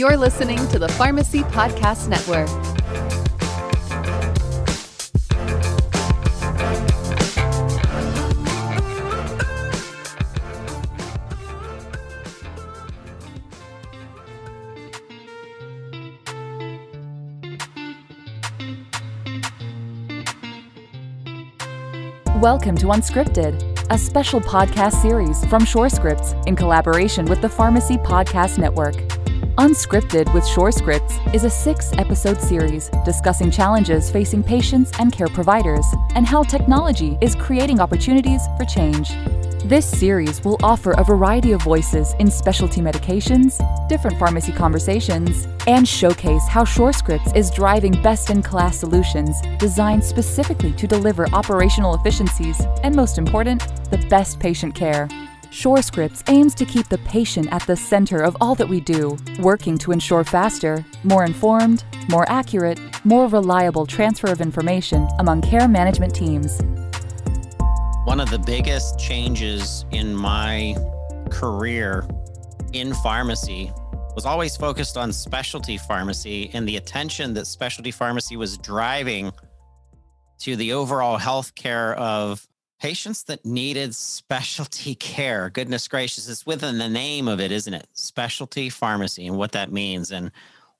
You're listening to the Pharmacy Podcast Network. Welcome to Unscripted, a special podcast series from SureScripts in collaboration with the Pharmacy Podcast Network. Unscripted with SureScripts is a six episode series discussing challenges facing patients and care providers and how technology is creating opportunities for change. This series will offer a variety of voices in specialty medications, different pharmacy conversations, and showcase how SureScripts is driving best in class solutions designed specifically to deliver operational efficiencies and, most important, the best patient care. SureScripts aims to keep the patient at the center of all that we do, working to ensure faster, more informed, more accurate, more reliable transfer of information among care management teams. One of the biggest changes in my career in pharmacy was always focused on specialty pharmacy and the attention that specialty pharmacy was driving to the overall health care of patients that needed specialty care. Goodness gracious, it's within the name of it, isn't it? Specialty pharmacy and what that means and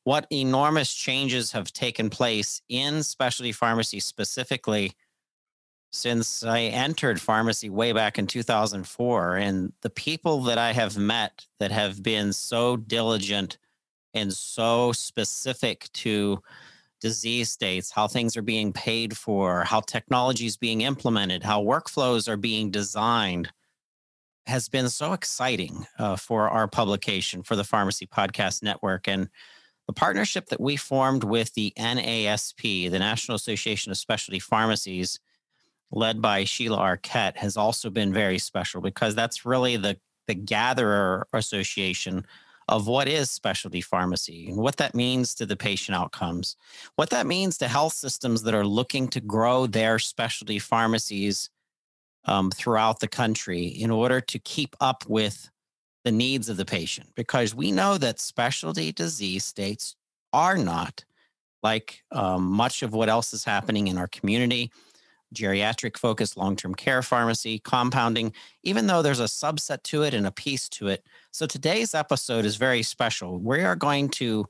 what enormous changes have taken place in specialty pharmacy specifically since I entered pharmacy way back in 2004. And the people that I have met that have been so diligent and so specific to disease states, how things are being paid for, how technology is being implemented, how workflows are being designed has been so exciting uh, for our publication, for the Pharmacy Podcast Network. And the partnership that we formed with the NASP, the National Association of Specialty Pharmacies, led by Sheila Arquette, has also been very special because that's really the, the gatherer association of what is specialty pharmacy and what that means to the patient outcomes, what that means to health systems that are looking to grow their specialty pharmacies um, throughout the country in order to keep up with the needs of the patient. Because we know that specialty disease states are not like um, much of what else is happening in our community geriatric focused long term care pharmacy, compounding, even though there's a subset to it and a piece to it. So today's episode is very special. We are going to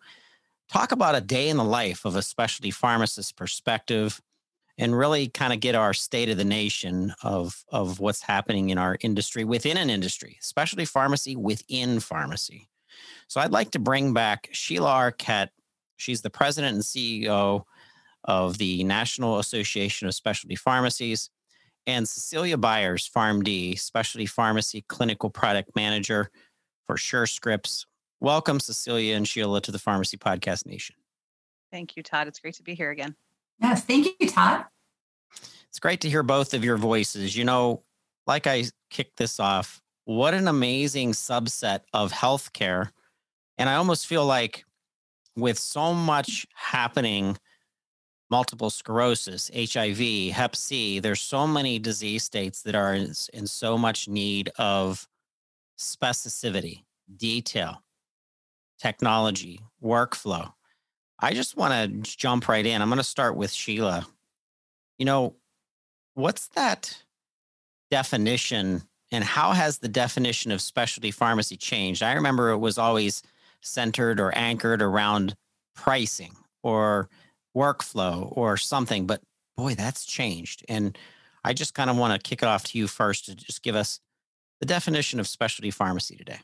talk about a day in the life of a specialty pharmacist perspective and really kind of get our state of the nation of, of what's happening in our industry within an industry, specialty pharmacy within pharmacy. So I'd like to bring back Sheila Arquette. She's the president and CEO of the National Association of Specialty Pharmacies, and Cecilia Byers, PharmD, Specialty Pharmacy Clinical Product Manager for SureScripts. Welcome, Cecilia and Sheila, to the Pharmacy Podcast Nation. Thank you, Todd. It's great to be here again. Yes, thank you, Todd. It's great to hear both of your voices. You know, like I kicked this off, what an amazing subset of healthcare. And I almost feel like with so much happening multiple sclerosis, HIV, Hep C. There's so many disease states that are in, in so much need of specificity, detail, technology, workflow. I just want to jump right in. I'm going to start with Sheila. You know, what's that definition and how has the definition of specialty pharmacy changed? I remember it was always centered or anchored around pricing or workflow or something. But boy, that's changed. And I just kind of want to kick it off to you first to just give us the definition of specialty pharmacy today.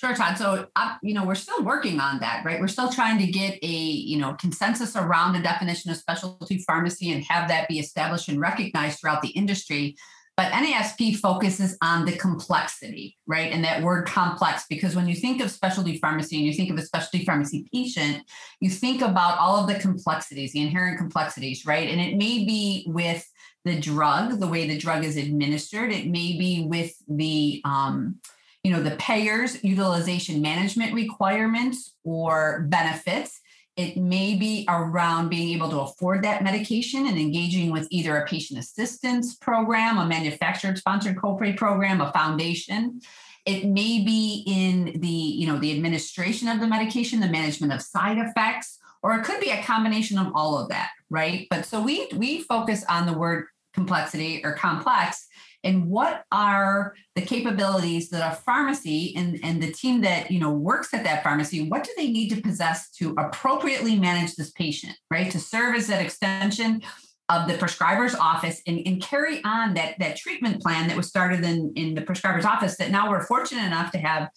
Sure, Todd. So, uh, you know, we're still working on that, right? We're still trying to get a, you know, consensus around the definition of specialty pharmacy and have that be established and recognized throughout the industry. But NASP focuses on the complexity, right? And that word complex, because when you think of specialty pharmacy and you think of a specialty pharmacy patient, you think about all of the complexities, the inherent complexities, right? And it may be with the drug, the way the drug is administered, it may be with the, um, you know, the payers, utilization management requirements or benefits It may be around being able to afford that medication and engaging with either a patient assistance program, a manufacturer sponsored copay program, a foundation. It may be in the, you know, the administration of the medication, the management of side effects, or it could be a combination of all of that, right? But so we we focus on the word complexity or complex and what are the capabilities that a pharmacy and, and the team that you know works at that pharmacy what do they need to possess to appropriately manage this patient right? To serve as that extension of the prescriber's office and, and carry on that that treatment plan that was started in, in the prescriber's office that now we're fortunate enough to have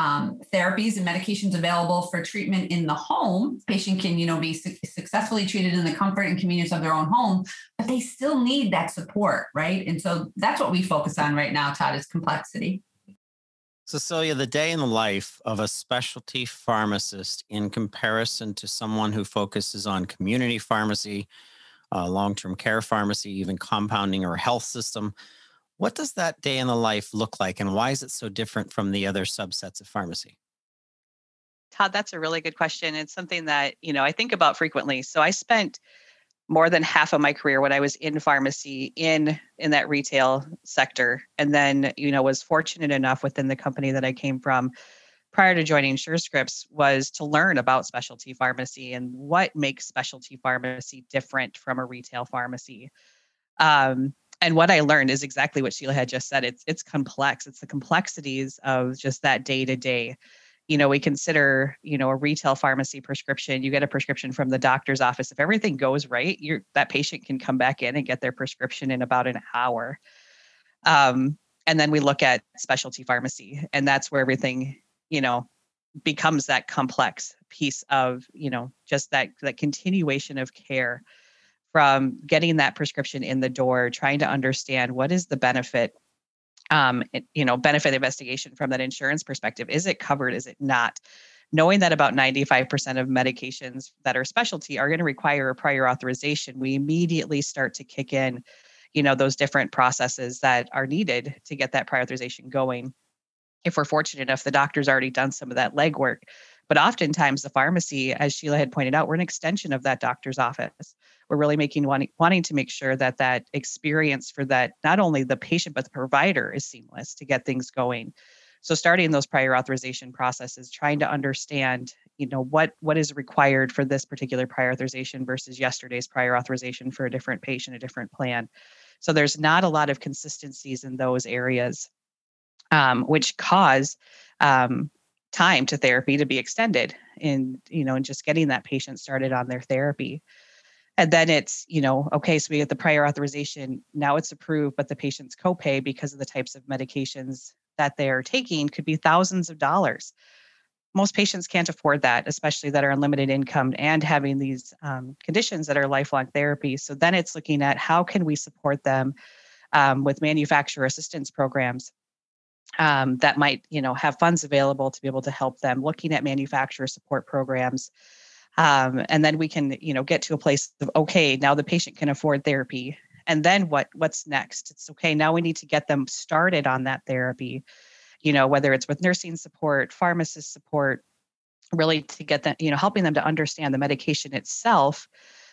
um, therapies and medications available for treatment in the home. Patient can, you know, be su- successfully treated in the comfort and convenience of their own home, but they still need that support, right? And so that's what we focus on right now, Todd, is complexity. Cecilia, the day in the life of a specialty pharmacist in comparison to someone who focuses on community pharmacy, uh, long term care pharmacy, even compounding or health system. What does that day in the life look like, and why is it so different from the other subsets of pharmacy? Todd, that's a really good question. It's something that, you know, I think about frequently. So I spent more than half of my career when I was in pharmacy in in that retail sector and then, you know, was fortunate enough within the company that I came from prior to joining SureScripts was to learn about specialty pharmacy and what makes specialty pharmacy different from a retail pharmacy. Um, and what I learned is exactly what Sheila had just said. It's it's complex. It's the complexities of just that day to day. You know, we consider, you know, a retail pharmacy prescription. You get a prescription from the doctor's office. If everything goes right, you're that patient can come back in and get their prescription in about an hour. Um, and then we look at specialty pharmacy, and that's where everything, you know, becomes that complex piece of, you know, just that that continuation of care from getting that prescription in the door, trying to understand what is the benefit, um, you know, benefit investigation from that insurance perspective. Is it covered? Is it not? Knowing that about 95% of medications that are specialty are going to require a prior authorization, we immediately start to kick in, you know, those different processes that are needed to get that prior authorization going. If we're fortunate enough, the doctor's already done some of that legwork. But oftentimes, the pharmacy, as Sheila had pointed out, we're an extension of that doctor's office we're really making wanting, wanting to make sure that that experience for that not only the patient but the provider is seamless to get things going. So starting those prior authorization processes trying to understand you know what what is required for this particular prior authorization versus yesterday's prior authorization for a different patient a different plan. So there's not a lot of consistencies in those areas um, which cause um, time to therapy to be extended in you know and just getting that patient started on their therapy and then it's you know okay so we get the prior authorization now it's approved but the patient's copay because of the types of medications that they're taking could be thousands of dollars. Most patients can't afford that especially that are unlimited income and having these um, conditions that are lifelong therapy. So then it's looking at how can we support them um, with manufacturer assistance programs um, that might you know have funds available to be able to help them looking at manufacturer support programs um, and then we can you know get to a place of okay now the patient can afford therapy. And then what what's next? It's okay now we need to get them started on that therapy you know whether it's with nursing support pharmacist support really to get them you know helping them to understand the medication itself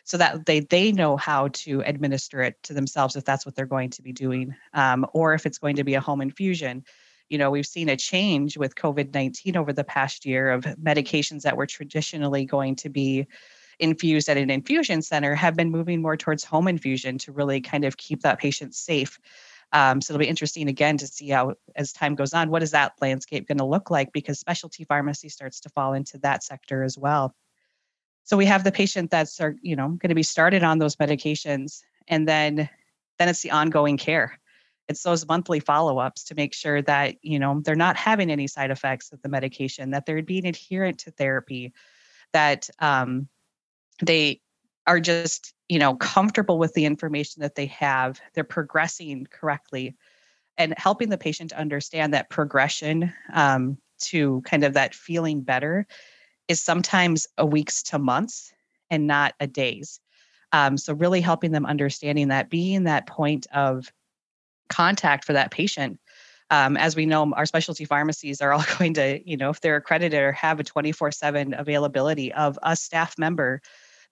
so that they they know how to administer it to themselves if that's what they're going to be doing. Um, or if it's going to be a home infusion you know, we've seen a change with COVID 19 over the past year of medications that were traditionally going to be infused at an infusion center have been moving more towards home infusion to really kind of keep that patient safe. Um, so it'll be interesting again to see how, as time goes on, what is that landscape going to look like because specialty pharmacy starts to fall into that sector as well. So we have the patient that's, you know, going to be started on those medications, and then then it's the ongoing care it's those monthly follow-ups to make sure that you know they're not having any side effects of the medication that they're being adherent to therapy that um, they are just you know comfortable with the information that they have they're progressing correctly and helping the patient understand that progression um, to kind of that feeling better is sometimes a weeks to months and not a days um, so really helping them understanding that being that point of contact for that patient Um, as we know, our specialty pharmacies are all going to, you know, if they're accredited or have a 24 7 availability of a staff member,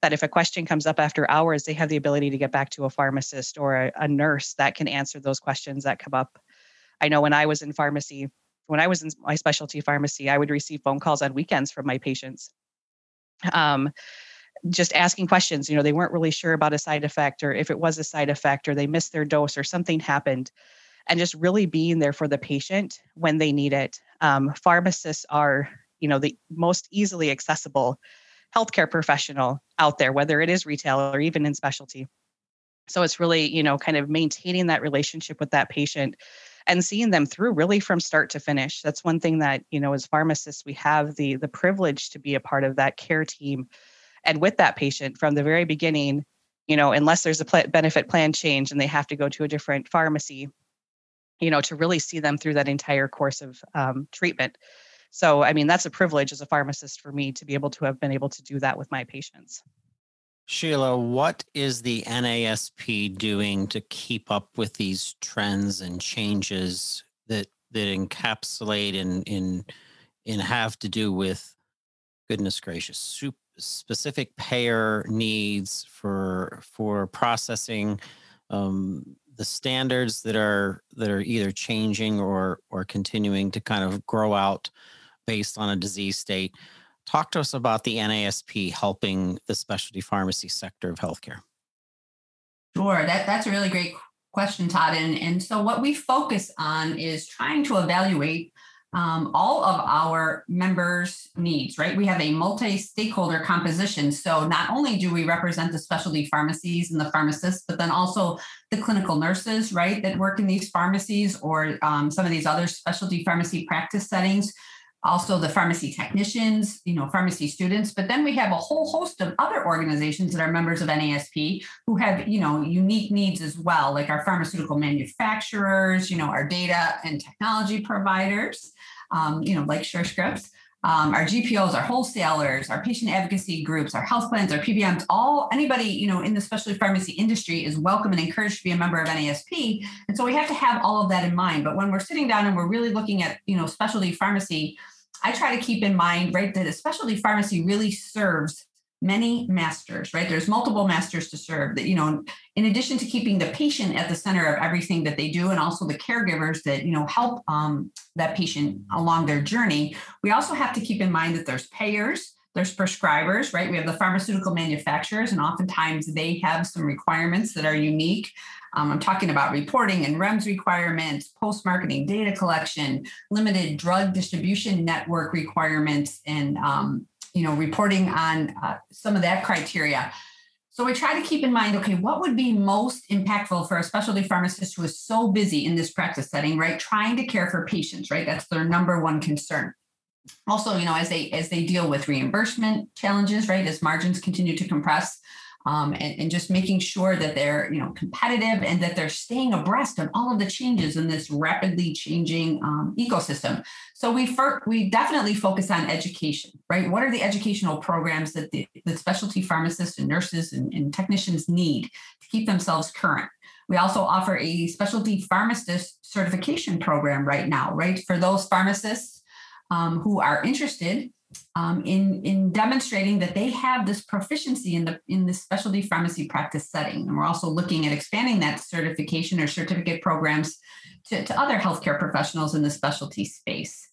that if a question comes up after hours, they have the ability to get back to a pharmacist or a, a nurse that can answer those questions that come up. I know when I was in pharmacy, when I was in my specialty pharmacy, I would receive phone calls on weekends from my patients. Um, just asking questions. You know, they weren't really sure about a side effect or if it was a side effect or they missed their dose or something happened. And just really being there for the patient when they need it. Um, pharmacists are, you know, the most easily accessible healthcare professional out there, whether it is retail or even in specialty. So it's really, you know, kind of maintaining that relationship with that patient and seeing them through really from start to finish. That's one thing that, you know, as pharmacists, we have the the privilege to be a part of that care team and with that patient from the very beginning you know unless there's a pl- benefit plan change and they have to go to a different pharmacy you know to really see them through that entire course of um, treatment. So i mean that's a privilege as a pharmacist for me to be able to have been able to do that with my patients. Sheila what is the nasp doing to keep up with these trends and changes that that encapsulate and in and have to do with goodness gracious soup specific payer needs for for processing um, the standards that are that are either changing or or continuing to kind of grow out based on a disease state. Talk to us about the NASP helping the specialty pharmacy sector of healthcare. Sure, that, that's a really great question, Todd. And, and so what we focus on is trying to evaluate um, all of our members' needs, right? We have a multi stakeholder composition. So not only do we represent the specialty pharmacies and the pharmacists, but then also the clinical nurses, right, that work in these pharmacies or um, some of these other specialty pharmacy practice settings. Also, the pharmacy technicians, you know, pharmacy students, but then we have a whole host of other organizations that are members of NASP who have, you know, unique needs as well, like our pharmaceutical manufacturers, you know, our data and technology providers um, you know, like SureScripts. Um, our GPOs, our wholesalers, our patient advocacy groups, our health plans, our PBMs, all anybody you know in the specialty pharmacy industry is welcome and encouraged to be a member of NASP. And so we have to have all of that in mind. But when we're sitting down and we're really looking at you know specialty pharmacy, I try to keep in mind right that a specialty pharmacy really serves many masters, right? There's multiple masters to serve that, you know, in addition to keeping the patient at the center of everything that they do and also the caregivers that, you know, help um, that patient along their journey, we also have to keep in mind that there's payers, there's prescribers, right? We have the pharmaceutical manufacturers, and oftentimes they have some requirements that are unique. Um, I'm talking about reporting and REMS requirements, post marketing data collection, limited drug distribution network requirements, and um, you know, reporting on uh, some of that criteria. So we try to keep in mind, okay, what would be most impactful for a specialty pharmacist who is so busy in this practice setting, right? Trying to care for patients, right? That's their number one concern. Also, you know, as they as they deal with reimbursement challenges, right? As margins continue to compress, um, and, and, just making sure that they're you know competitive and that they're staying abreast of all of the changes in this rapidly changing um, ecosystem. So we for, we definitely focus on education right? What are the educational programs that the, the specialty pharmacists and nurses and, and technicians need to keep themselves current? We also offer a specialty pharmacist certification program right now right? For those pharmacists um, who are interested um, in in demonstrating that they have this proficiency in the in the specialty pharmacy practice setting. And we're also looking at expanding that certification or certificate programs to, to other healthcare professionals in the specialty space.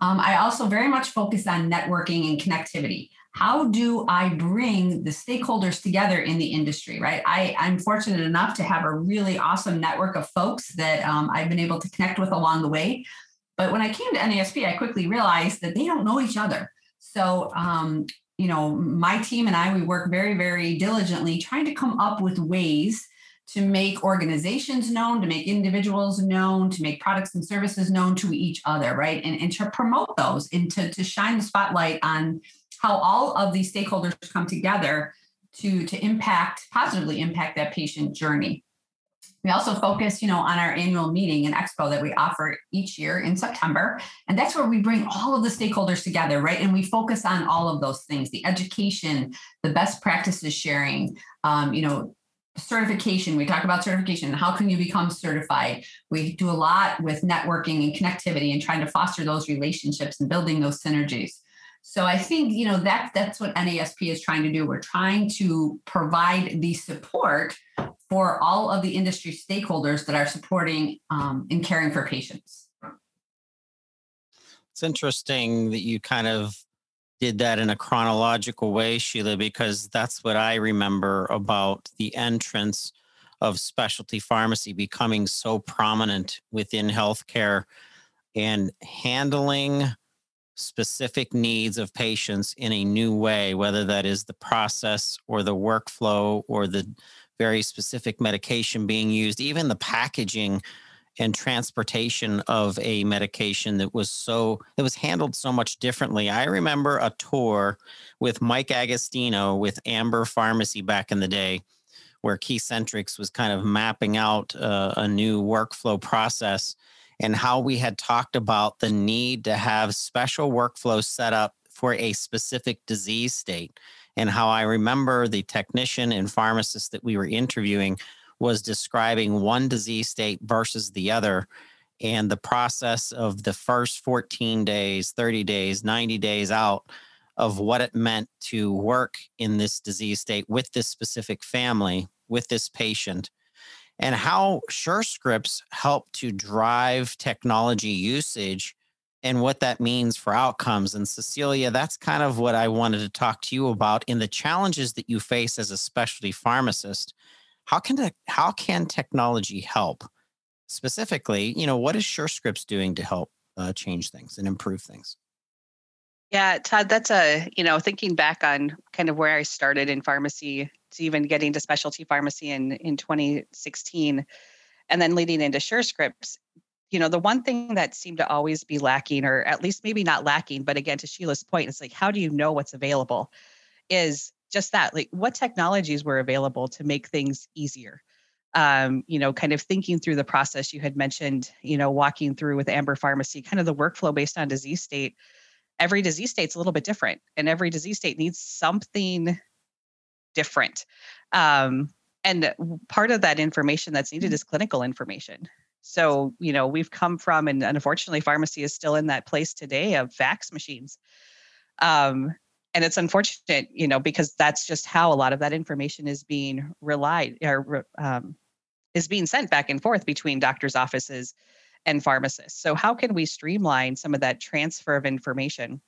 Um, I also very much focus on networking and connectivity. How do I bring the stakeholders together in the industry, right? I, I'm fortunate enough to have a really awesome network of folks that um, I've been able to connect with along the way. But when I came to NASP, I quickly realized that they don't know each other. So, um, you know, my team and I, we work very, very diligently trying to come up with ways to make organizations known, to make individuals known, to make products and services known to each other, right? And, and to promote those and to, to shine the spotlight on how all of these stakeholders come together to, to impact, positively impact that patient journey. We also focus, you know, on our annual meeting and expo that we offer each year in September. And that's where we bring all of the stakeholders together, right? And we focus on all of those things, the education, the best practices sharing, um, you know, certification. We talk about certification. How can you become certified? We do a lot with networking and connectivity and trying to foster those relationships and building those synergies. So I think you know that that's what NASP is trying to do. We're trying to provide the support for all of the industry stakeholders that are supporting um, and caring for patients. It's interesting that you kind of did that in a chronological way, Sheila, because that's what I remember about the entrance of specialty pharmacy becoming so prominent within healthcare and handling specific needs of patients in a new way, whether that is the process or the workflow or the very specific medication being used, even the packaging and transportation of a medication that was so that was handled so much differently. I remember a tour with Mike Agostino with Amber Pharmacy back in the day, where Keycentrix was kind of mapping out uh, a new workflow process and how we had talked about the need to have special workflows set up for a specific disease state. And how I remember the technician and pharmacist that we were interviewing was describing one disease state versus the other and the process of the first 14 days, 30 days, 90 days out of what it meant to work in this disease state with this specific family, with this patient, and how SureScripts help to drive technology usage and what that means for outcomes. And Cecilia, that's kind of what I wanted to talk to you about in the challenges that you face as a specialty pharmacist how can the, how can technology help? Specifically, you know, what is SureScripts doing to help uh, change things and improve things? Yeah, Todd, that's a, you know, thinking back on kind of where I started in pharmacy to even getting to specialty pharmacy in in 2016 and then leading into SureScripts, you know, the one thing that seemed to always be lacking, or at least maybe not lacking, but again, to Sheila's point, it's like, how do you know what's available? Is just that like what technologies were available to make things easier? Um, you know kind of thinking through the process you had mentioned you know walking through with amber pharmacy kind of the workflow based on disease state. Every disease state's a little bit different and every disease state needs something different. Um, and part of that information that's needed is clinical information so you know we've come from and unfortunately pharmacy is still in that place today of fax machines. Um, and it's unfortunate you know because that's just how a lot of that information is being relied or um, is being sent back and forth between doctors offices and pharmacists. So how can we streamline some of that transfer of information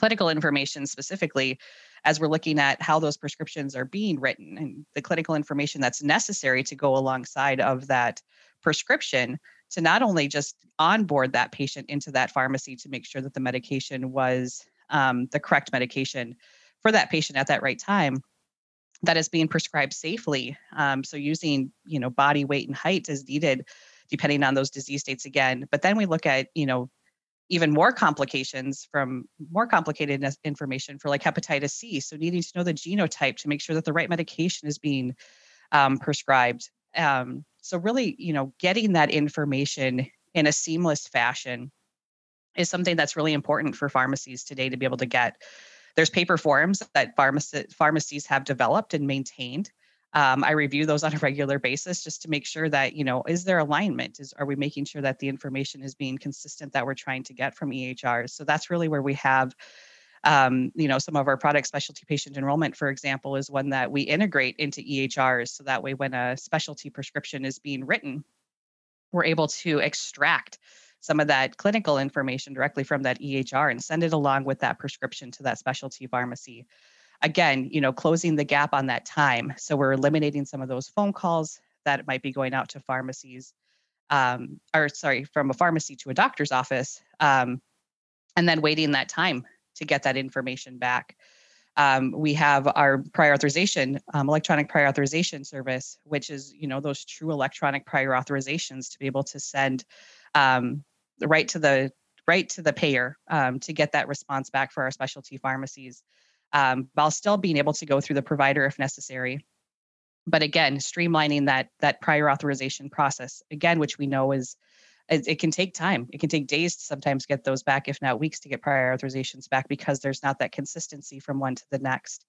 clinical information specifically as we're looking at how those prescriptions are being written and the clinical information that's necessary to go alongside of that prescription to not only just onboard that patient into that pharmacy to make sure that the medication was um, the correct medication for that patient at that right time that is being prescribed safely. Um, so using, you know, body weight and height as needed, depending on those disease states again. But then we look at, you know, even more complications from more complicated information for like hepatitis C. So needing to know the genotype to make sure that the right medication is being um, prescribed. Um, so really, you know, getting that information in a seamless fashion is something that's really important for pharmacies today to be able to get. There's paper forms that pharmacies have developed and maintained. Um, I review those on a regular basis just to make sure that you know is there alignment? Is are we making sure that the information is being consistent that we're trying to get from EHRs? So that's really where we have. Um, you know, some of our product specialty patient enrollment, for example, is one that we integrate into EHRs. So that way, when a specialty prescription is being written, we're able to extract some of that clinical information directly from that EHR and send it along with that prescription to that specialty pharmacy. Again, you know, closing the gap on that time. So we're eliminating some of those phone calls that might be going out to pharmacies, um, or sorry, from a pharmacy to a doctor's office, um, and then waiting that time to get that information back. Um, we have our prior authorization, um, electronic prior authorization service, which is you know those true electronic prior authorizations to be able to send um, right to the right to the payer um, to get that response back for our specialty pharmacies um, while still being able to go through the provider if necessary but again streamlining that that prior authorization process again which we know is it, it, can take time it can take days to sometimes get those back if not weeks to get prior authorizations back because there's not that consistency from one to the next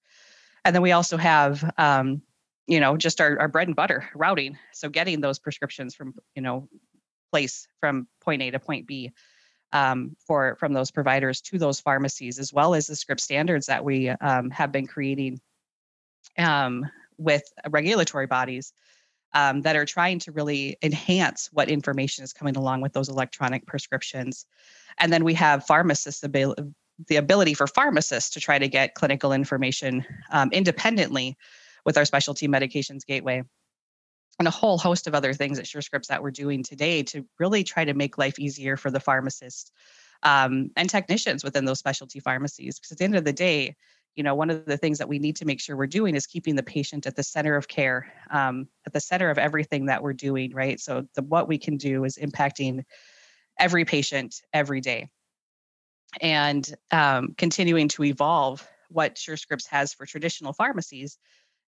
and then we also have um, you know, just our, our bread and butter routing. So getting those prescriptions from, you know, place from point A to point B um, for from those providers to those pharmacies, as well as the script standards that we um, have been creating um, with regulatory bodies um, that are trying to really enhance what information is coming along with those electronic prescriptions. And then we have pharmacists the ability for pharmacists to try to get clinical information um, independently with our specialty medications gateway and a whole host of other things at SureScripts that we're doing today to really try to make life easier for the pharmacists um, and technicians within those specialty pharmacies. Because at the end of the day, you know, one of the things that we need to make sure we're doing is keeping the patient at the center of care, um, at the center of everything that we're doing, right? So the, what we can do is impacting every patient every day and um, continuing to evolve what SureScripts has for traditional pharmacies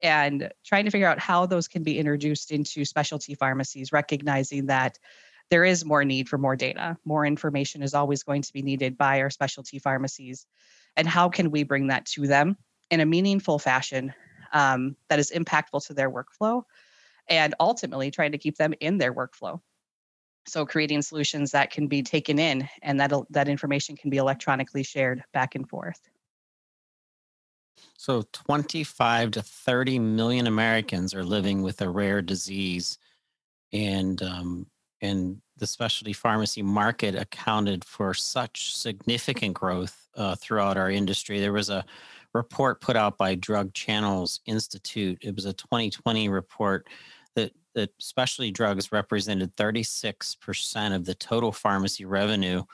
and trying to figure out how those can be introduced into specialty pharmacies, recognizing that there is more need for more data. More information is always going to be needed by our specialty pharmacies. And how can we bring that to them in a meaningful fashion um, that is impactful to their workflow and ultimately trying to keep them in their workflow? So creating solutions that can be taken in and that that information can be electronically shared back and forth. So 25 to 30 million Americans are living with a rare disease, and um, and the specialty pharmacy market accounted for such significant growth uh, throughout our industry. There was a report put out by Drug Channels Institute. It was a 2020 report that that specialty drugs represented 36% of the total pharmacy revenue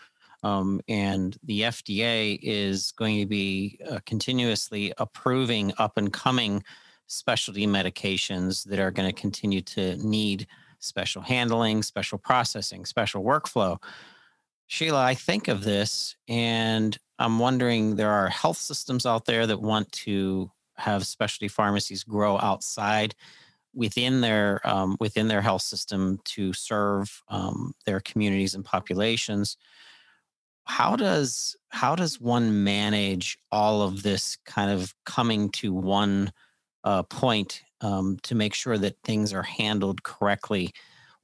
um, and the FDA is going to be uh, continuously approving up and coming specialty medications that are going to continue to need special handling, special processing, special workflow. Sheila, I think of this and I'm wondering there are health systems out there that want to have specialty pharmacies grow outside within their um, within their health system to serve um, their communities and populations. How does how does one manage all of this kind of coming to one uh, point um, to make sure that things are handled correctly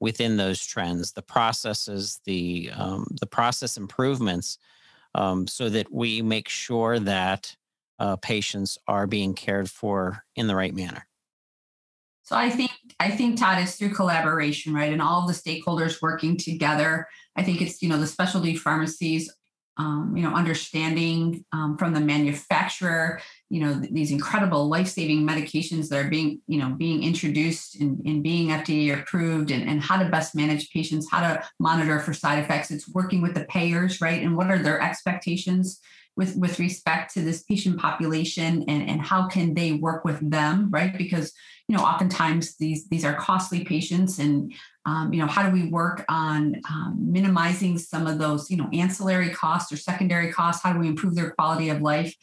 within those trends the processes the um, the process improvements um, so that we make sure that uh, patients are being cared for in the right manner so I think I think Todd is through collaboration, right, and all of the stakeholders working together. I think it's you know the specialty pharmacies, um, you know, understanding um, from the manufacturer, you know, these incredible life-saving medications that are being you know being introduced and, and being FDA approved, and, and how to best manage patients, how to monitor for side effects. It's working with the payers, right, and what are their expectations with with respect to this patient population and and how can they work with them right? Because you know oftentimes these these are costly patients and um, you know how do we work on um, minimizing some of those you know ancillary costs or secondary costs? How do we improve their quality of life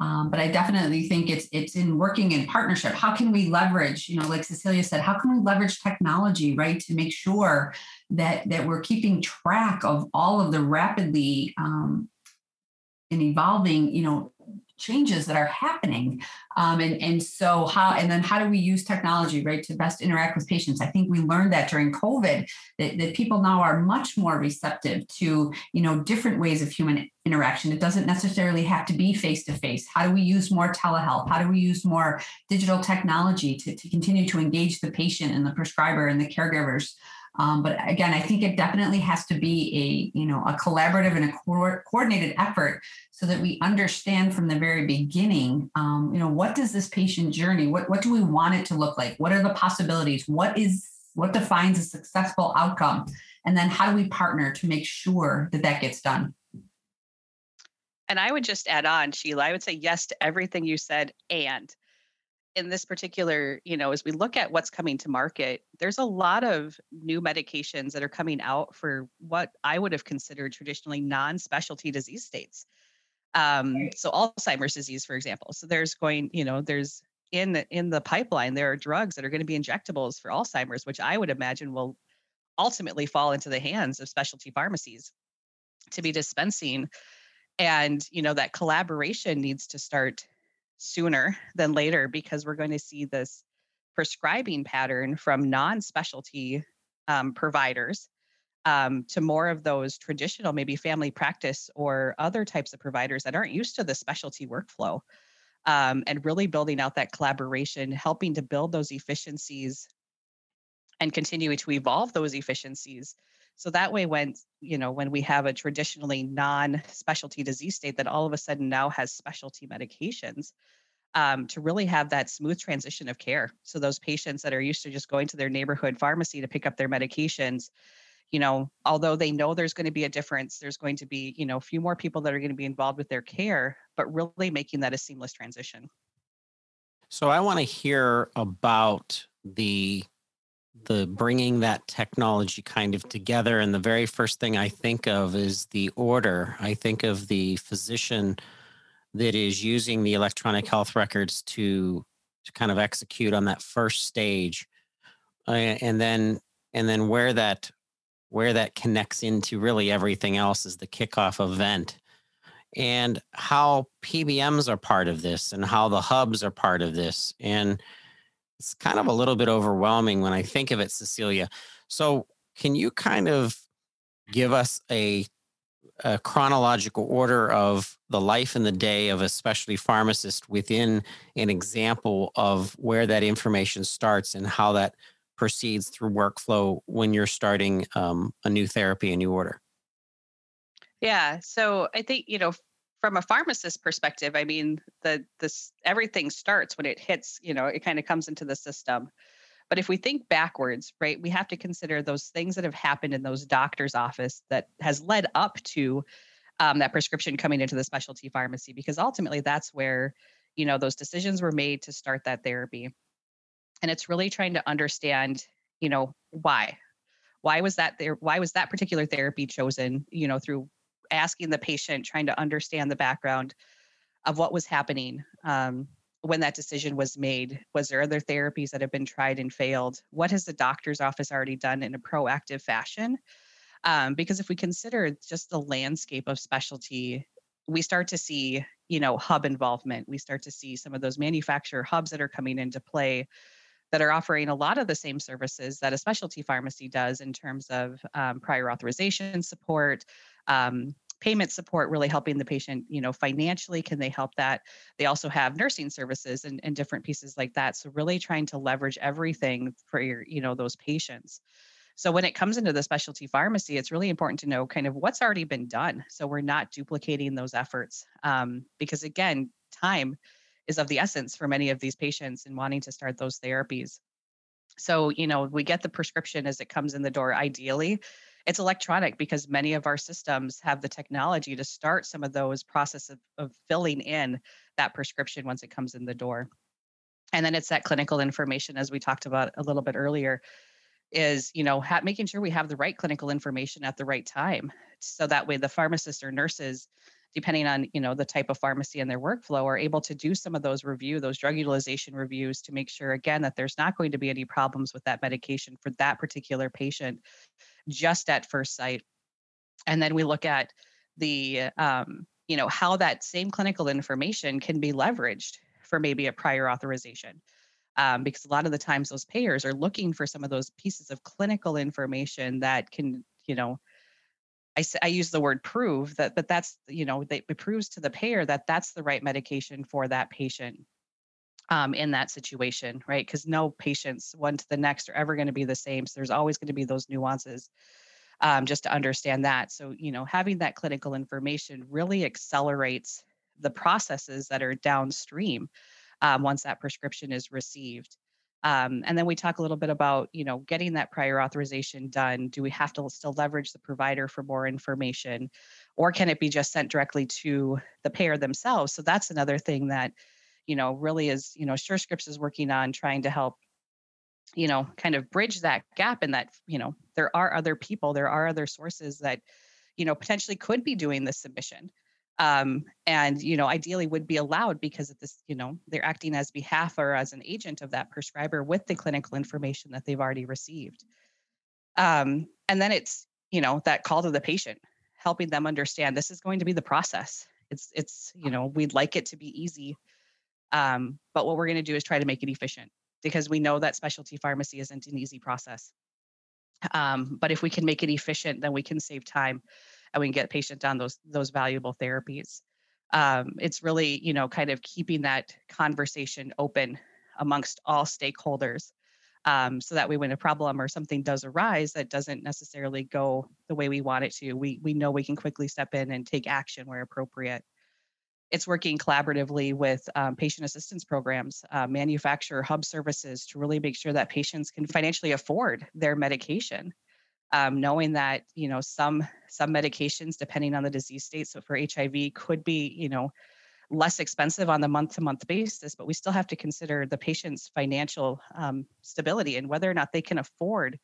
um, but I definitely think it's it's in working in partnership. How can we leverage, you know, like Cecilia said, how can we leverage technology, right, to make sure that that we're keeping track of all of the rapidly um, and evolving, you know, changes that are happening um, and and so how and then how do we use technology right to best interact with patients? I think we learned that during covid that, that people now are much more receptive to you know different ways of human interaction. It doesn't necessarily have to be face to face how do we use more telehealth? How do we use more digital technology to, to continue to engage the patient and the prescriber and the caregivers um, but again, I think it definitely has to be a you know a collaborative and a co- coordinated effort so that we understand from the very beginning, um, you know, what does this patient journey, what what do we want it to look like? What are the possibilities? What is what defines a successful outcome? And then how do we partner to make sure that that gets done? And I would just add on, Sheila, I would say yes to everything you said. And in this particular, you know, as we look at what's coming to market, there's a lot of new medications that are coming out for what I would have considered traditionally non-specialty disease states. Um, so Alzheimer's disease, for example. So there's going, you know, there's in the, in the pipeline there are drugs that are going to be injectables for Alzheimer's, which I would imagine will ultimately fall into the hands of specialty pharmacies to be dispensing. And you know that collaboration needs to start sooner than later because we're going to see this prescribing pattern from non-specialty um, providers um, to more of those traditional, maybe family practice or other types of providers that aren't used to the specialty workflow. Um, and really building out that collaboration, helping to build those efficiencies and continuing to evolve those efficiencies. So that way, when you know when we have a traditionally non-specialty disease state that all of a sudden now has specialty medications, um, to really have that smooth transition of care. So those patients that are used to just going to their neighborhood pharmacy to pick up their medications, you know, although they know there's going to be a difference, there's going to be, you know, a few more people that are going to be involved with their care, but really making that a seamless transition. So I want to hear about the the bringing that technology kind of together and the very first thing I think of is the order. I think of the physician that is using the electronic health records to to kind of execute on that first stage uh, and then and then where that where that connects into really everything else is the kickoff event and how PBMs are part of this and how the hubs are part of this. And it's kind of a little bit overwhelming when I think of it, Cecilia. So, can you kind of give us a, a chronological order of the life and the day of a specialty pharmacist within an example of where that information starts and how that proceeds through workflow when you're starting um, a new therapy, a new order? Yeah. So I think, you know, from a pharmacist perspective, I mean, the this everything starts when it hits, you know, it kind of comes into the system. But if we think backwards, right, we have to consider those things that have happened in those doctor's office that has led up to um, that prescription coming into the specialty pharmacy, because ultimately that's where, you know, those decisions were made to start that therapy and it's really trying to understand you know why why was that there why was that particular therapy chosen you know through asking the patient trying to understand the background of what was happening um, when that decision was made. Was there other therapies that have been tried and failed? What has the doctor's office already done in a proactive fashion? Um, because if we consider just the landscape of specialty we start to see you know hub involvement. We start to see some of those manufacturer hubs that are coming into play that are offering a lot of the same services that a specialty pharmacy does in terms of um, prior authorization support, um, payment support, really helping the patient, you know, financially. Can they help that? They also have nursing services and, and different pieces like that. So really trying to leverage everything for your, you know, those patients. So when it comes into the specialty pharmacy, it's really important to know kind of what's already been done. So we're not duplicating those efforts um, because again, time is of the essence for many of these patients in wanting to start those therapies. So, you know, we get the prescription as it comes in the door. Ideally, it's electronic because many of our systems have the technology to start some of those process of, of filling in that prescription once it comes in the door. And then it's that clinical information, as we talked about a little bit earlier, is you know ha- making sure we have the right clinical information at the right time, so that way the pharmacists or nurses depending on you know the type of pharmacy and their workflow are able to do some of those review those drug utilization reviews to make sure again that there's not going to be any problems with that medication for that particular patient just at first sight. And then we look at the um, you know how that same clinical information can be leveraged for maybe a prior authorization. Um, because a lot of the times those payers are looking for some of those pieces of clinical information that can you know I, I use the word prove that, but that's, you know, it proves to the payer that that's the right medication for that patient um, in that situation, right? Because no patients, one to the next, are ever going to be the same. So there's always going to be those nuances um, just to understand that. So, you know, having that clinical information really accelerates the processes that are downstream um, once that prescription is received. Um, and then we talk a little bit about, you know, getting that prior authorization done. Do we have to still leverage the provider for more information, or can it be just sent directly to the payer themselves? So that's another thing that, you know, really is, you know, SureScripts is working on trying to help, you know, kind of bridge that gap in that, you know, there are other people, there are other sources that, you know, potentially could be doing this submission um, and you know ideally would be allowed because of this you know they're acting as behalf or as an agent of that prescriber with the clinical information that they've already received. Um, and then it's you know that call to the patient helping them understand this is going to be the process. It's it's you know we'd like it to be easy um, but what we're going to do is try to make it efficient because we know that specialty pharmacy isn't an easy process. Um, but if we can make it efficient, then we can save time and we can get patient on those those valuable therapies. Um, it's really, you know, kind of keeping that conversation open amongst all stakeholders um, so that way when a problem or something does arise that doesn't necessarily go the way we want it to, we, we know we can quickly step in and take action where appropriate. It's working collaboratively with um, patient assistance programs, uh, manufacturer hub services to really make sure that patients can financially afford their medication. Um, knowing that you know some some medications, depending on the disease state, so for HIV, could be you know less expensive on the month to month basis, but we still have to consider the patient's financial um, stability and whether or not they can afford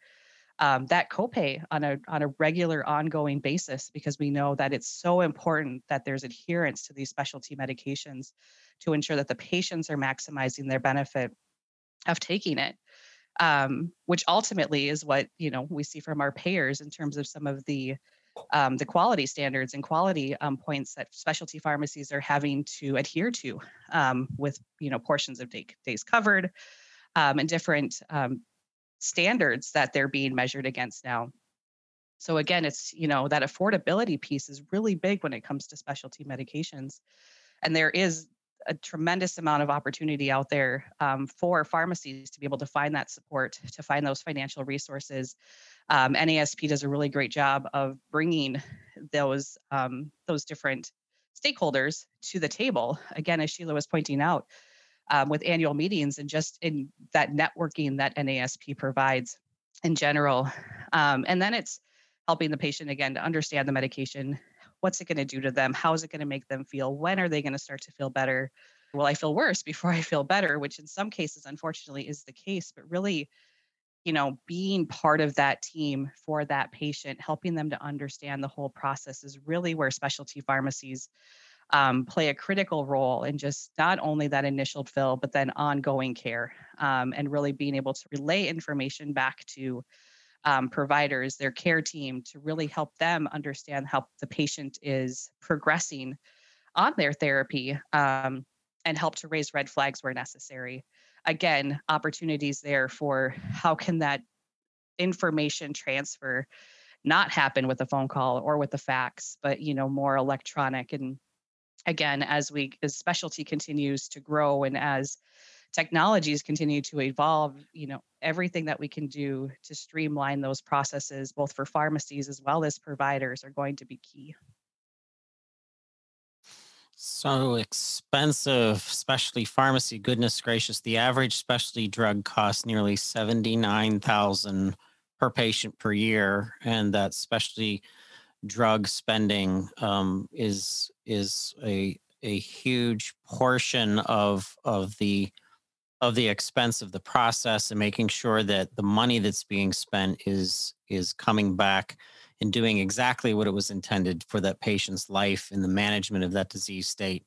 um, that copay on a on a regular ongoing basis because we know that it's so important that there's adherence to these specialty medications to ensure that the patients are maximizing their benefit of taking it um, which ultimately is what you know we see from our payers in terms of some of the um, the quality standards and quality um, points that specialty pharmacies are having to adhere to um, with you know portions of day, days covered um, and different um, standards that they're being measured against now. So again it's you know that affordability piece is really big when it comes to specialty medications. And there is a tremendous amount of opportunity out there um, for pharmacies to be able to find that support, to find those financial resources. Um, NASP does a really great job of bringing those um, those different stakeholders to the table. Again, as Sheila was pointing out, um, with annual meetings and just in that networking that NASP provides in general, um, and then it's helping the patient again to understand the medication what's it going to do to them? How is it going to make them feel? When are they going to start to feel better? Will i feel worse before i feel better? Which in some cases unfortunately is the case but really you know being part of that team for that patient helping them to understand the whole process is really where specialty pharmacies um, play a critical role in just not only that initial fill but then ongoing care um, and really being able to relay information back to um, providers, their care team, to really help them understand how the patient is progressing on their therapy um, and help to raise red flags where necessary. Again, opportunities there for how can that information transfer not happen with a phone call or with the fax, but you know more electronic and again as we as specialty continues to grow and as technologies continue to evolve, you know, everything that we can do to streamline those processes, both for pharmacies as well as providers, are going to be key. So expensive, specialty pharmacy. Goodness gracious, the average specialty drug costs nearly seventy-nine thousand per patient per year, and that specialty drug spending um, is is a a huge portion of of the of the expense of the process and making sure that the money that's being spent is is coming back and doing exactly what it was intended for that patient's life in the management of that disease state.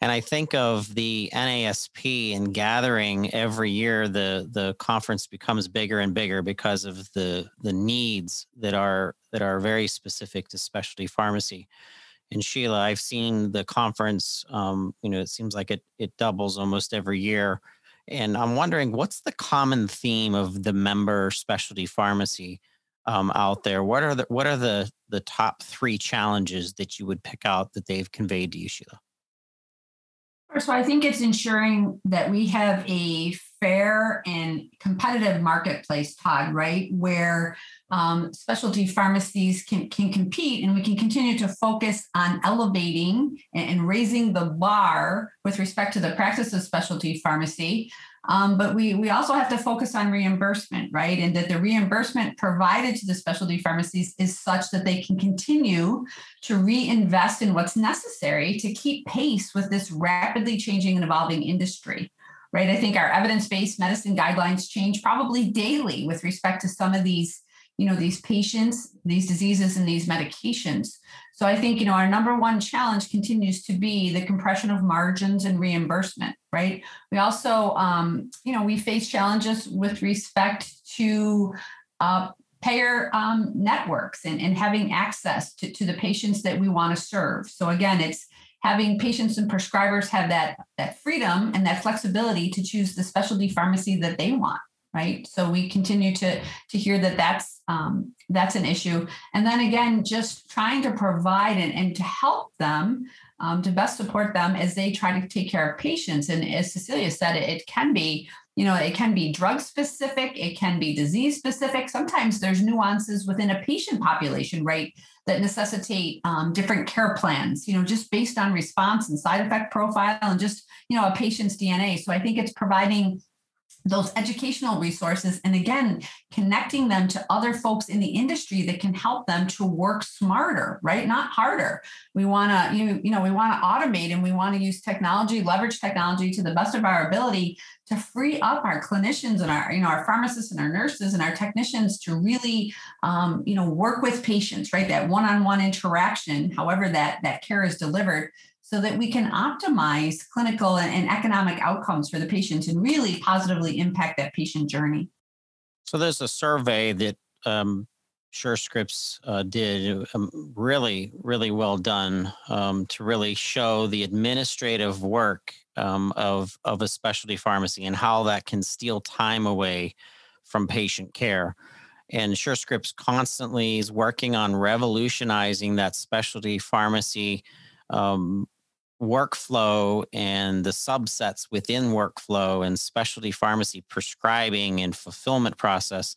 And I think of the NASP and gathering every year, the the conference becomes bigger and bigger because of the the needs that are that are very specific to specialty pharmacy. And Sheila, I've seen the conference. Um, you know, it seems like it it doubles almost every year and I'm wondering what's the common theme of the member specialty pharmacy um, out there? What are the what are the the top three challenges that you would pick out that they've conveyed to you, Sheila? First of all, I think it's ensuring that we have a fair and competitive marketplace, Todd, right? Where um, specialty pharmacies can, can compete and we can continue to focus on elevating and, and raising the bar with respect to the practice of specialty pharmacy. Um, but we, we also have to focus on reimbursement, right? And that the reimbursement provided to the specialty pharmacies is such that they can continue to reinvest in what's necessary to keep pace with this rapidly changing and evolving industry right? I think our evidence-based medicine guidelines change probably daily with respect to some of these, you know, these patients, these diseases, and these medications. So I think, you know, our number one challenge continues to be the compression of margins and reimbursement, right? We also, um, you know, we face challenges with respect to uh, payer um, networks and, and having access to, to the patients that we want to serve. So again, it's having patients and prescribers have that that freedom and that flexibility to choose the specialty pharmacy that they want right? So we continue to to hear that that's um, that's an issue. And then again just trying to provide and, and to help them um, to best support them as they try to take care of patients. And as cecilia said it, it can be you know it can be drug specific it can be disease specific. Sometimes there's nuances within a patient population right that necessitate um, different care plans you know just based on response and side effect profile and just you know a patient's dna so i think it's providing those educational resources and again connecting them to other folks in the industry that can help them to work smarter right? Not harder. We want to you, you know we want to automate and we want to use technology leverage technology to the best of our ability to free up our clinicians and our you know our pharmacists and our nurses and our technicians to really um, you know work with patients right? That one-on-one interaction however that that care is delivered so that we can optimize clinical and, economic outcomes for the patient and really positively impact that patient journey. So there's a survey that um, SureScripts uh, did, um, really, really well done um, to really show the administrative work um, of of a specialty pharmacy and how that can steal time away from patient care. And SureScripts constantly is working on revolutionizing that specialty pharmacy um, workflow and the subsets within workflow and specialty pharmacy prescribing and fulfillment process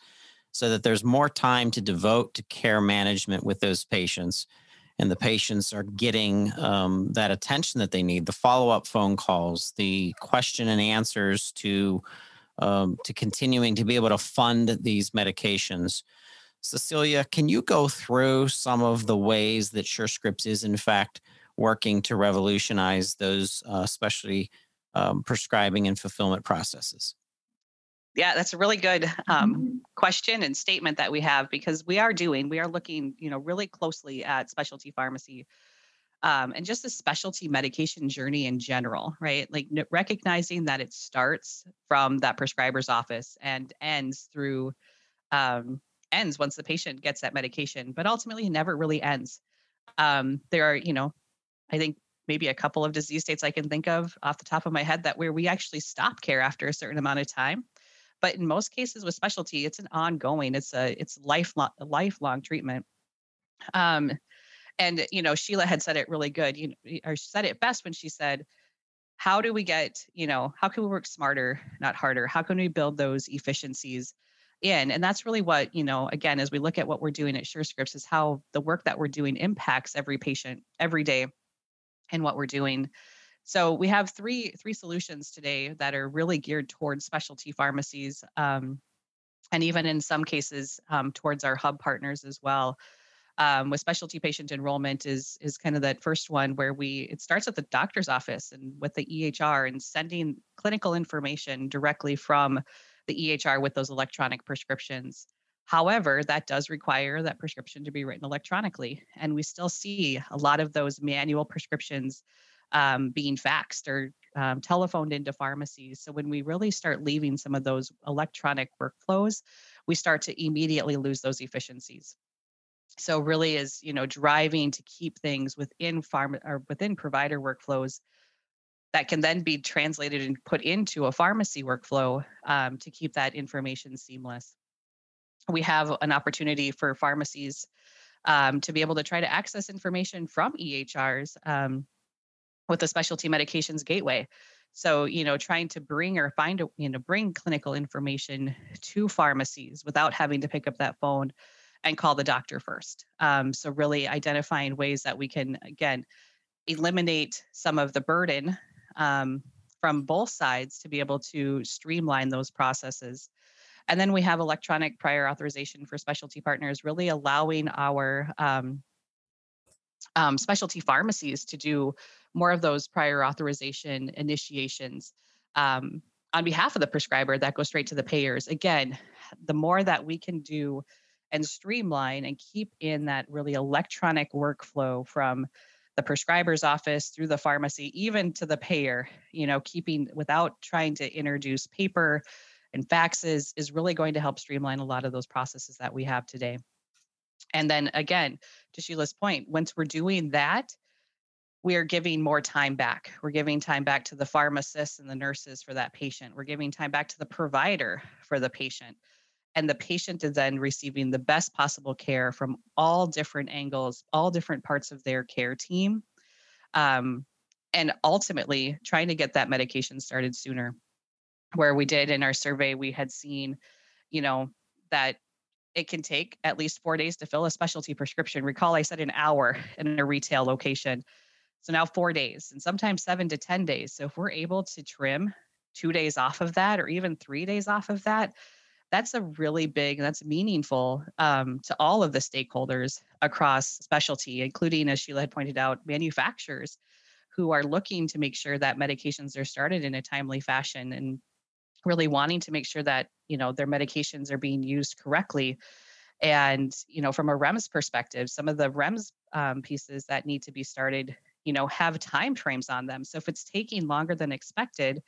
so that there's more time to devote to care management with those patients. And the patients are getting um, that attention that they need the follow-up phone calls the question and answers to um, to continuing to be able to fund these medications. Cecilia can you go through some of the ways that surescripts is in fact working to revolutionize those uh, specialty um, prescribing and fulfillment processes? Yeah, that's a really good um, mm-hmm. question and statement that we have because we are doing, we are looking, you know, really closely at specialty pharmacy um, and just the specialty medication journey in general, right? Like recognizing that it starts from that prescriber's office and ends through um, ends once the patient gets that medication, but ultimately never really ends. Um, there are, you know, I think maybe a couple of disease states I can think of off the top of my head that where we actually stop care after a certain amount of time. But in most cases with specialty, it's an ongoing, it's a it's lifelong lifelong treatment. Um, and you know, Sheila had said it really good, you know, or said it best when she said, "How do we get, you know, how can we work smarter, not harder? How can we build those efficiencies?" in and that's really what you know again as we look at what we're doing at surescripts is how the work that we're doing impacts every patient every day and what we're doing. So we have three three solutions today that are really geared towards specialty pharmacies, um, and even in some cases um, towards our hub partners as well. Um, with specialty patient enrollment is is kind of that first one where we it starts at the doctor's office and with the EHR and sending clinical information directly from the EHR with those electronic prescriptions. However, that does require that prescription to be written electronically. And we still see a lot of those manual prescriptions um, being faxed or um, telephoned into pharmacies. So when we really start leaving some of those electronic workflows, we start to immediately lose those efficiencies. So really is you know driving to keep things within pharma or within provider workflows that can then be translated and put into a pharmacy workflow um, to keep that information seamless we have an opportunity for pharmacies um, to be able to try to access information from EHRs um, with the specialty medications gateway. So, you know, trying to bring or find, a, you know, bring clinical information to pharmacies without having to pick up that phone and call the doctor first. Um, so, really identifying ways that we can, again, eliminate some of the burden um, from both sides to be able to streamline those processes and then we have electronic prior authorization for specialty partners, really allowing our um, um, specialty pharmacies to do more of those prior authorization initiations um, on behalf of the prescriber that go straight to the payers. Again, the more that we can do and streamline and keep in that really electronic workflow from the prescriber's office through the pharmacy even to the payer you know keeping without trying to introduce paper and faxes is really going to help streamline a lot of those processes that we have today. And then again, to Sheila's point, once we're doing that, we are giving more time back. We're giving time back to the pharmacists and the nurses for that patient. We're giving time back to the provider for the patient. And the patient is then receiving the best possible care from all different angles, all different parts of their care team. Um, and ultimately trying to get that medication started sooner. Where we did in our survey, we had seen, you know, that it can take at least four days to fill a specialty prescription. Recall, I said an hour in a retail location. So now four days and sometimes seven to 10 days. So if we're able to trim two days off of that or even three days off of that, that's a really big, that's meaningful um, to all of the stakeholders across specialty, including, as Sheila had pointed out, manufacturers who are looking to make sure that medications are started in a timely fashion and really wanting to make sure that you know their medications are being used correctly. And you know from a rems perspective some of the rems um, pieces that need to be started you know have time frames on them. So if it's taking longer than expected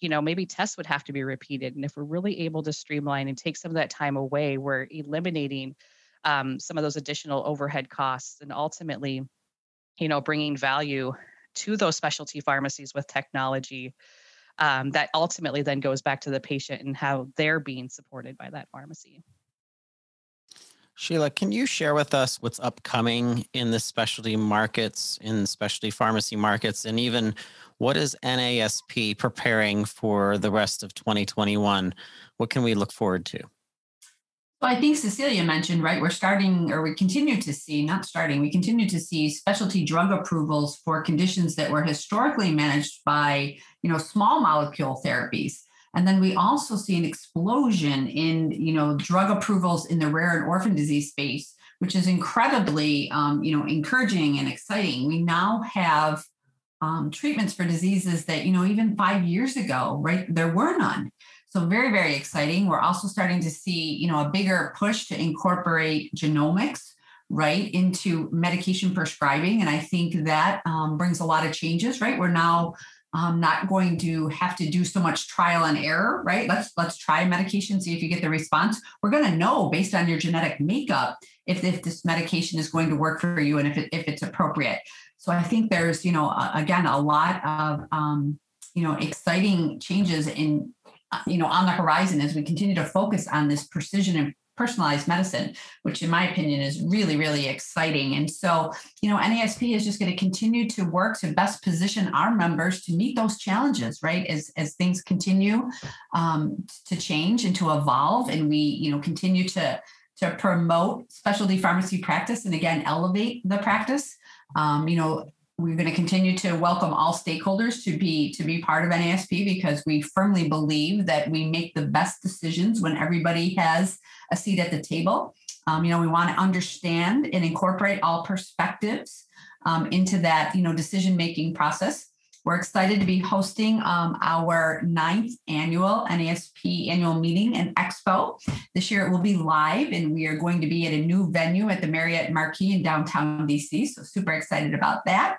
you know maybe tests would have to be repeated. And if we're really able to streamline and take some of that time away we're eliminating um, some of those additional overhead costs and ultimately you know bringing value to those specialty pharmacies with technology um, that ultimately then goes back to the patient and how they're being supported by that pharmacy. Sheila, can you share with us what's upcoming in the specialty markets, in specialty pharmacy markets, and even what is NASP preparing for the rest of 2021? What can we look forward to? Well, I think Cecilia mentioned, right? We're starting, or we continue to see, not starting, we continue to see specialty drug approvals for conditions that were historically managed by, you know, small molecule therapies. And then we also see an explosion in, you know, drug approvals in the rare and orphan disease space, which is incredibly, um, you know, encouraging and exciting. We now have um, treatments for diseases that, you know, even five years ago, right, there were none. So very, very exciting. We're also starting to see, you know, a bigger push to incorporate genomics right into medication prescribing. And i think that um, brings a lot of changes right? We're now um, not going to have to do so much trial and error right? Let's let's try medication see if you get the response. We're going to know based on your genetic makeup if, if this medication is going to work for you and if, it, if it's appropriate. So i think there's you know again a lot of um, you know exciting changes in you know, on the horizon as we continue to focus on this precision and personalized medicine, which in my opinion is really, really exciting. And so, you know, NASP is just going to continue to work to best position our members to meet those challenges, right? As as things continue um, to change and to evolve, and we, you know, continue to to promote specialty pharmacy practice and again elevate the practice. Um, you know, we're going to continue to welcome all stakeholders to be to be part of NASP because we firmly believe that we make the best decisions when everybody has a seat at the table. Um, you know, we want to understand and incorporate all perspectives um, into that you know decision making process. We're excited to be hosting um, our ninth annual NASP annual meeting and expo. This year it will be live, and we are going to be at a new venue at the Marriott Marquis in downtown DC. So super excited about that.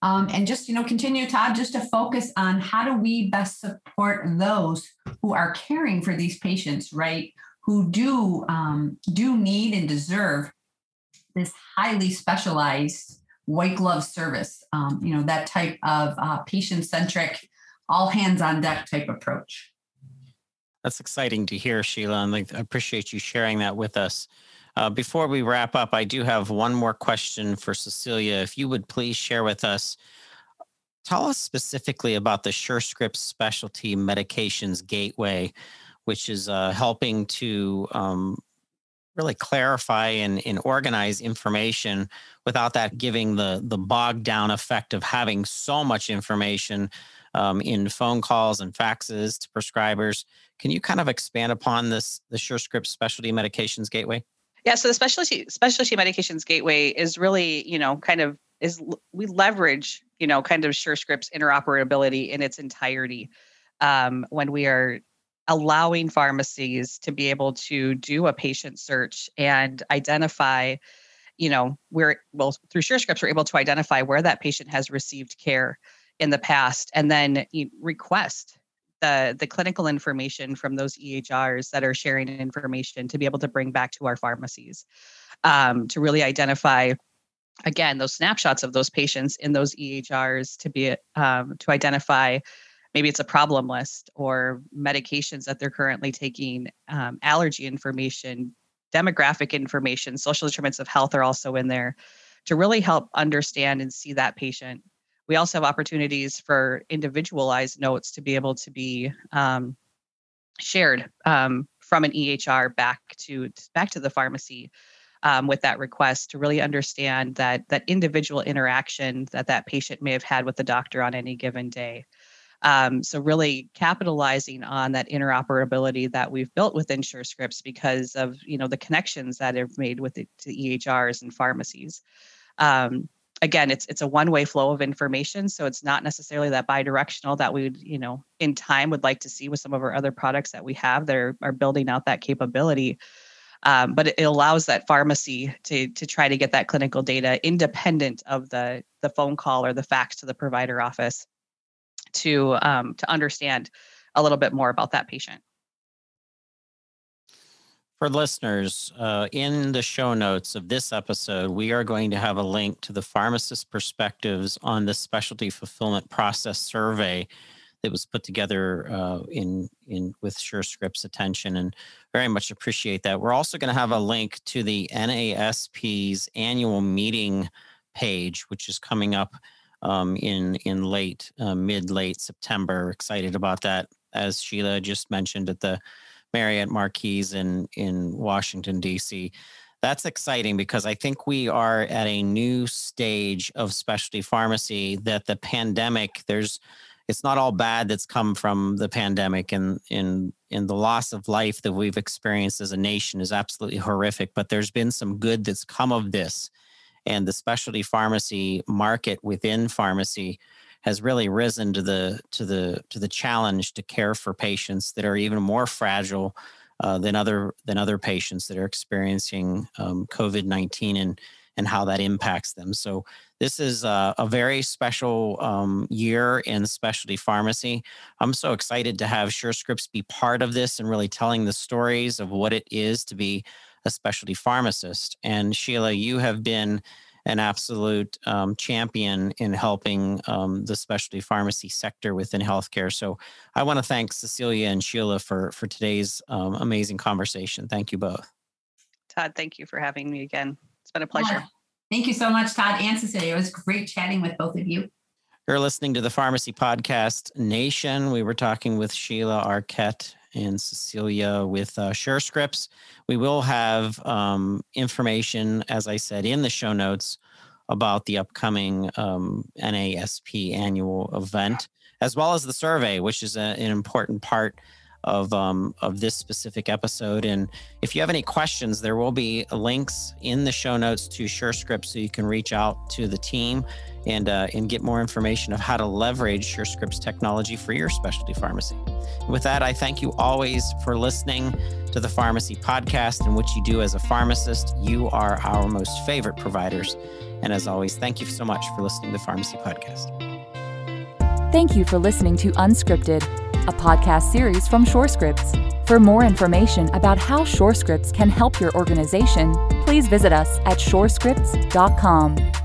Um, and just you know continue todd just to focus on how do we best support those who are caring for these patients right who do um, do need and deserve this highly specialized white glove service, um, you know, that type of uh, patient centric, all hands on deck type approach. That's exciting to hear, Sheila, and I appreciate you sharing that with us. Uh, before we wrap up, I do have one more question for Cecilia. If you would please share with us, tell us specifically about the SureScripts Specialty Medications Gateway, which is uh, helping to um, really clarify and, and organize information without that giving the the bogged down effect of having so much information um, in phone calls and faxes to prescribers. Can you kind of expand upon this the SureScripts Specialty Medications Gateway? Yeah, so the specialty specialty medications gateway is really, you know, kind of is we leverage, you know, kind of SureScripts interoperability in its entirety um, when we are allowing pharmacies to be able to do a patient search and identify you know we're well through SureScripts we're able to identify where that patient has received care in the past and then request the the clinical information from those EHRs that are sharing information to be able to bring back to our pharmacies um, to really identify again those snapshots of those patients in those EHRs to be um, to identify maybe it's a problem list or medications that they're currently taking, um, allergy information, demographic information, social determinants of health are also in there to really help understand and see that patient. We also have opportunities for individualized notes to be able to be um, shared um, from an EHR back to back to the pharmacy um, with that request to really understand that that individual interaction that that patient may have had with the doctor on any given day. Um, so really capitalizing on that interoperability that we've built within SureScripts because of you know the connections that have made with the, the EHRs and pharmacies. Um, again, it's it's a one-way flow of information, so it's not necessarily that bidirectional that we would you know in time would like to see with some of our other products that we have that are, are building out that capability. Um, but it, allows that pharmacy to to try to get that clinical data independent of the the phone call or the fax to the provider office to um, to understand a little bit more about that patient. For listeners, uh, in the show notes of this episode, we are going to have a link to the pharmacist perspectives on the specialty fulfillment process survey that was put together uh, in in with SureScripts attention, and very much appreciate that. We're also going to have a link to the NASP's annual meeting page, which is coming up um, in in late uh, mid late September. Excited about that, as Sheila just mentioned at the Marriott Marquis in in Washington D.C. That's exciting because I think we are at a new stage of specialty pharmacy. That the pandemic, there's it's not all bad that's come from the pandemic and in in the loss of life that we've experienced as a nation is absolutely horrific but there's been some good that's come of this and the specialty pharmacy market within pharmacy has really risen to the to the to the challenge to care for patients that are even more fragile uh, than other than other patients that are experiencing um, COVID nineteen. And and how that impacts them. So this is a, a very special um, year in specialty pharmacy. I'm so excited to have SureScripts be part of this and really telling the stories of what it is to be a specialty pharmacist. And Sheila, you have been an absolute um, champion in helping um, the specialty pharmacy sector within healthcare. So I want to thank Cecilia and Sheila for for today's um, amazing conversation. Thank you both. Todd, thank you for having me again. It's been a pleasure. Yeah. Thank you so much, Todd and Cecilia. It was great chatting with both of you. You're listening to the Pharmacy Podcast Nation. We were talking with Sheila Arquette and Cecilia with uh, SureScripts. We will have um, information, as I said, in the show notes about the upcoming um, NASP annual event, as well as the survey, which is a, an important part of um, of this specific episode. And if you have any questions, there will be links in the show notes to SureScripts, so you can reach out to the team and uh, and get more information of how to leverage SureScripts technology for your specialty pharmacy. With that, I thank you always for listening to the Pharmacy Podcast, and what you do as a pharmacist. You are our most favorite providers. And as always, thank you so much for listening to the Pharmacy Podcast. Thank you for listening to Unscripted a podcast series from SureScripts. For more information about how SureScripts can help your organization, please visit us at surescripts.com.